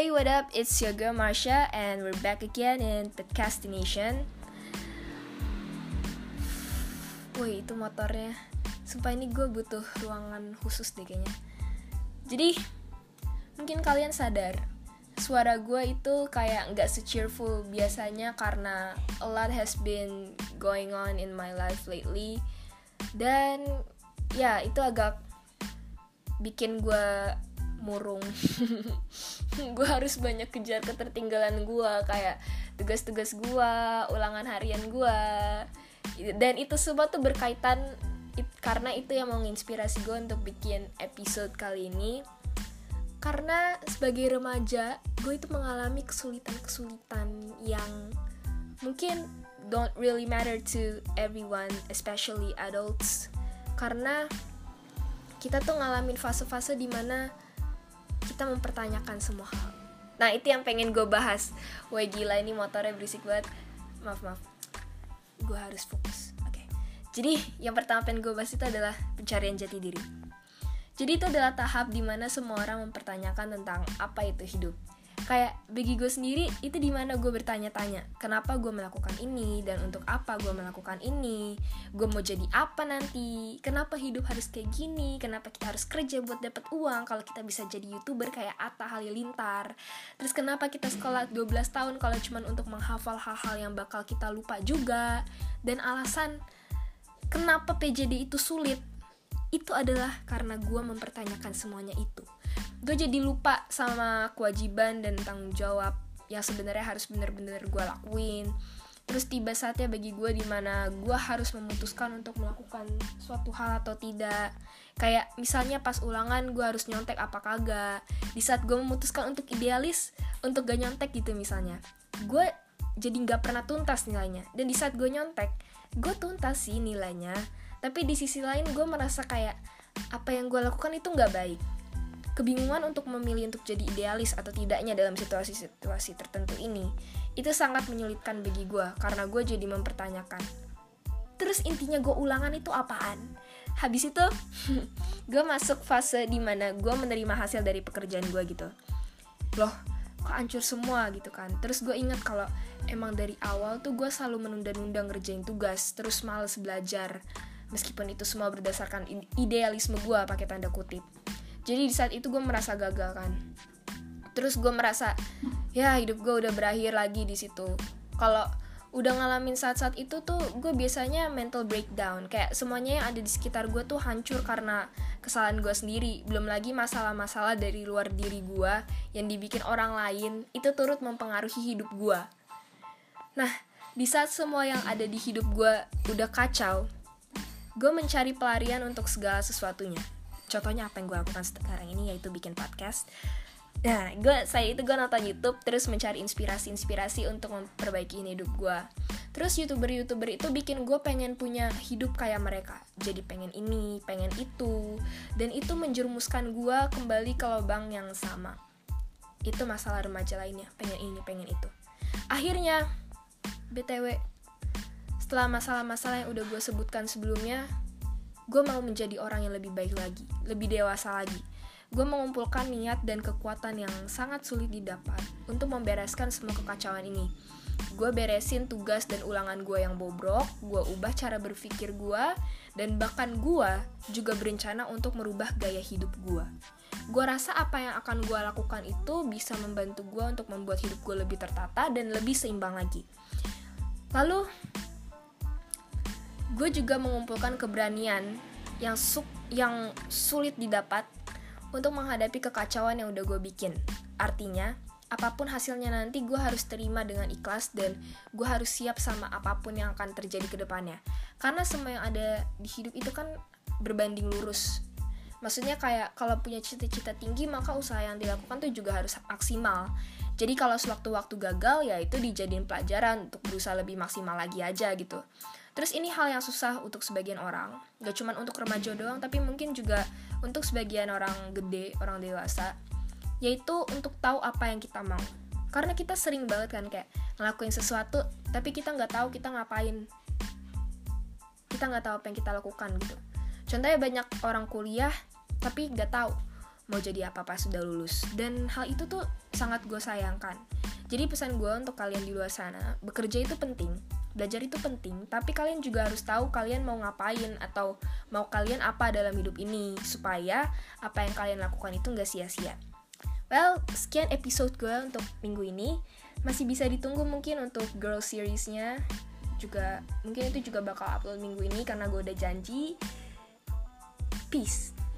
Hey, what up? It's your girl Marsha, and we're back again in Podcastination. Wih, itu motornya. Sumpah ini gue butuh ruangan khusus deh kayaknya. Jadi, mungkin kalian sadar, suara gue itu kayak nggak se-cheerful biasanya karena a lot has been going on in my life lately. Dan, ya itu agak bikin gue murung. Gue harus banyak kejar ketertinggalan gue kayak tugas-tugas gue ulangan harian gue dan itu semua tuh berkaitan it, karena itu yang mau gue untuk bikin episode kali ini. Karena sebagai remaja gue itu mengalami kesulitan-kesulitan yang mungkin don't really matter to everyone especially adults. Karena kita tuh ngalamin fase-fase di mana kita mempertanyakan semua hal. Nah itu yang pengen gue bahas. Wah gila ini motornya berisik banget. Maaf maaf. Gue harus fokus. Oke. Okay. jadi yang pertama pengen gue bahas itu adalah pencarian jati diri. Jadi itu adalah tahap di mana semua orang mempertanyakan tentang apa itu hidup kayak bagi gue sendiri itu di mana gue bertanya-tanya kenapa gue melakukan ini dan untuk apa gue melakukan ini gue mau jadi apa nanti kenapa hidup harus kayak gini kenapa kita harus kerja buat dapat uang kalau kita bisa jadi youtuber kayak Atta Halilintar. Terus kenapa kita sekolah 12 tahun kalau cuma untuk menghafal hal-hal yang bakal kita lupa juga? Dan alasan kenapa PJD itu sulit itu adalah karena gue mempertanyakan semuanya itu gue jadi lupa sama kewajiban dan tanggung jawab yang sebenarnya harus bener-bener gue lakuin. Terus tiba saatnya bagi gue di mana gue harus memutuskan untuk melakukan suatu hal atau tidak. Kayak misalnya pas ulangan gue harus nyontek apa kagak. Di saat gue memutuskan untuk idealis untuk gak nyontek gitu misalnya gue jadi nggak pernah tuntas nilainya. Dan di saat gue nyontek gue tuntas sih nilainya. Tapi di sisi lain gue merasa kayak apa yang gue lakukan itu nggak baik kebingungan untuk memilih untuk jadi idealis atau tidaknya dalam situasi-situasi tertentu ini. Itu sangat menyulitkan bagi gue karena gue jadi mempertanyakan terus intinya gue ulangan itu apaan? Habis itu gue masuk fase di mana gue menerima hasil dari pekerjaan gue gitu. Loh kok hancur semua? gitu kan. Terus gue ingat kalau emang dari awal tuh gue selalu menunda-nunda ngerjain tugas terus males belajar meskipun itu semua berdasarkan idealisme gue pakai tanda kutip jadi di saat itu gue merasa gagal kan. Terus gue merasa ya hidup gue udah berakhir lagi di situ. Kalau udah ngalamin saat-saat itu tuh gue biasanya mental breakdown. Kayak semuanya yang ada di sekitar gue tuh hancur karena kesalahan gue sendiri. Belum lagi masalah-masalah dari luar diri gue yang dibikin orang lain itu turut mempengaruhi hidup gue nah di saat semua yang ada di hidup gue udah kacau gue mencari pelarian untuk segala sesuatunya contohnya apa yang gue lakukan sekarang ini yaitu bikin podcast. Nah gue saya itu gue nonton YouTube terus mencari inspirasi-inspirasi untuk memperbaiki hidup gue terus youtuber-youtuber itu bikin gue pengen punya hidup kayak mereka. Jadi pengen ini pengen itu. Dan itu menjerumuskan gue kembali ke lubang yang sama. Itu masalah remaja lainnya pengen ini pengen itu. Akhirnya btw setelah masalah-masalah yang udah gue sebutkan sebelumnya gue mau menjadi orang yang lebih baik lagi, lebih dewasa lagi. Gue mengumpulkan niat dan kekuatan yang sangat sulit didapat untuk membereskan semua kekacauan ini. Gue beresin tugas dan ulangan gue yang bobrok, gue ubah cara berpikir gue, dan bahkan gue juga berencana untuk merubah gaya hidup gue. Gue rasa apa yang akan gue lakukan itu bisa membantu gue untuk membuat hidup gue lebih tertata dan lebih seimbang lagi. Lalu, gue juga mengumpulkan keberanian yang su yang sulit didapat untuk menghadapi kekacauan yang udah gue bikin. Artinya, apa pun hasilnya nanti gue harus terima dengan ikhlas dan gue harus siap sama apa pun yang akan terjadi ke depannya. Karena semua yang ada di hidup itu kan berbanding lurus. Maksudnya kayak kalau punya cita-cita tinggi maka usaha yang dilakukan tuh juga harus maksimal. Jadi kalau sewaktu-waktu gagal ya itu dijadiin pelajaran untuk berusaha lebih maksimal lagi aja gitu. Terus ini hal yang susah untuk sebagian orang, gak cuma untuk remaja doang, tapi mungkin juga untuk sebagian orang gede, orang dewasa, yaitu untuk tahu apa yang kita mau. Karena kita sering banget kan kayak ngelakuin sesuatu, tapi kita nggak tahu kita ngapain. Kita nggak tahu apa yang kita lakukan gitu. Contohnya banyak orang kuliah, tapi nggak tahu mau jadi apa pas sudah lulus. Dan hal itu tuh sangat gue sayangkan. Jadi pesan gue untuk kalian di luar sana bekerja itu penting belajar itu penting tapi kalian juga harus tahu kalian mau ngapain atau mau kalian apa dalam hidup ini supaya apa yang kalian lakukan itu nggak sia-sia. Well sekian episode gue untuk minggu ini. Masih bisa ditunggu mungkin untuk girl seriesnya. Juga mungkin itu juga bakal upload minggu ini karena gue udah janji. Peace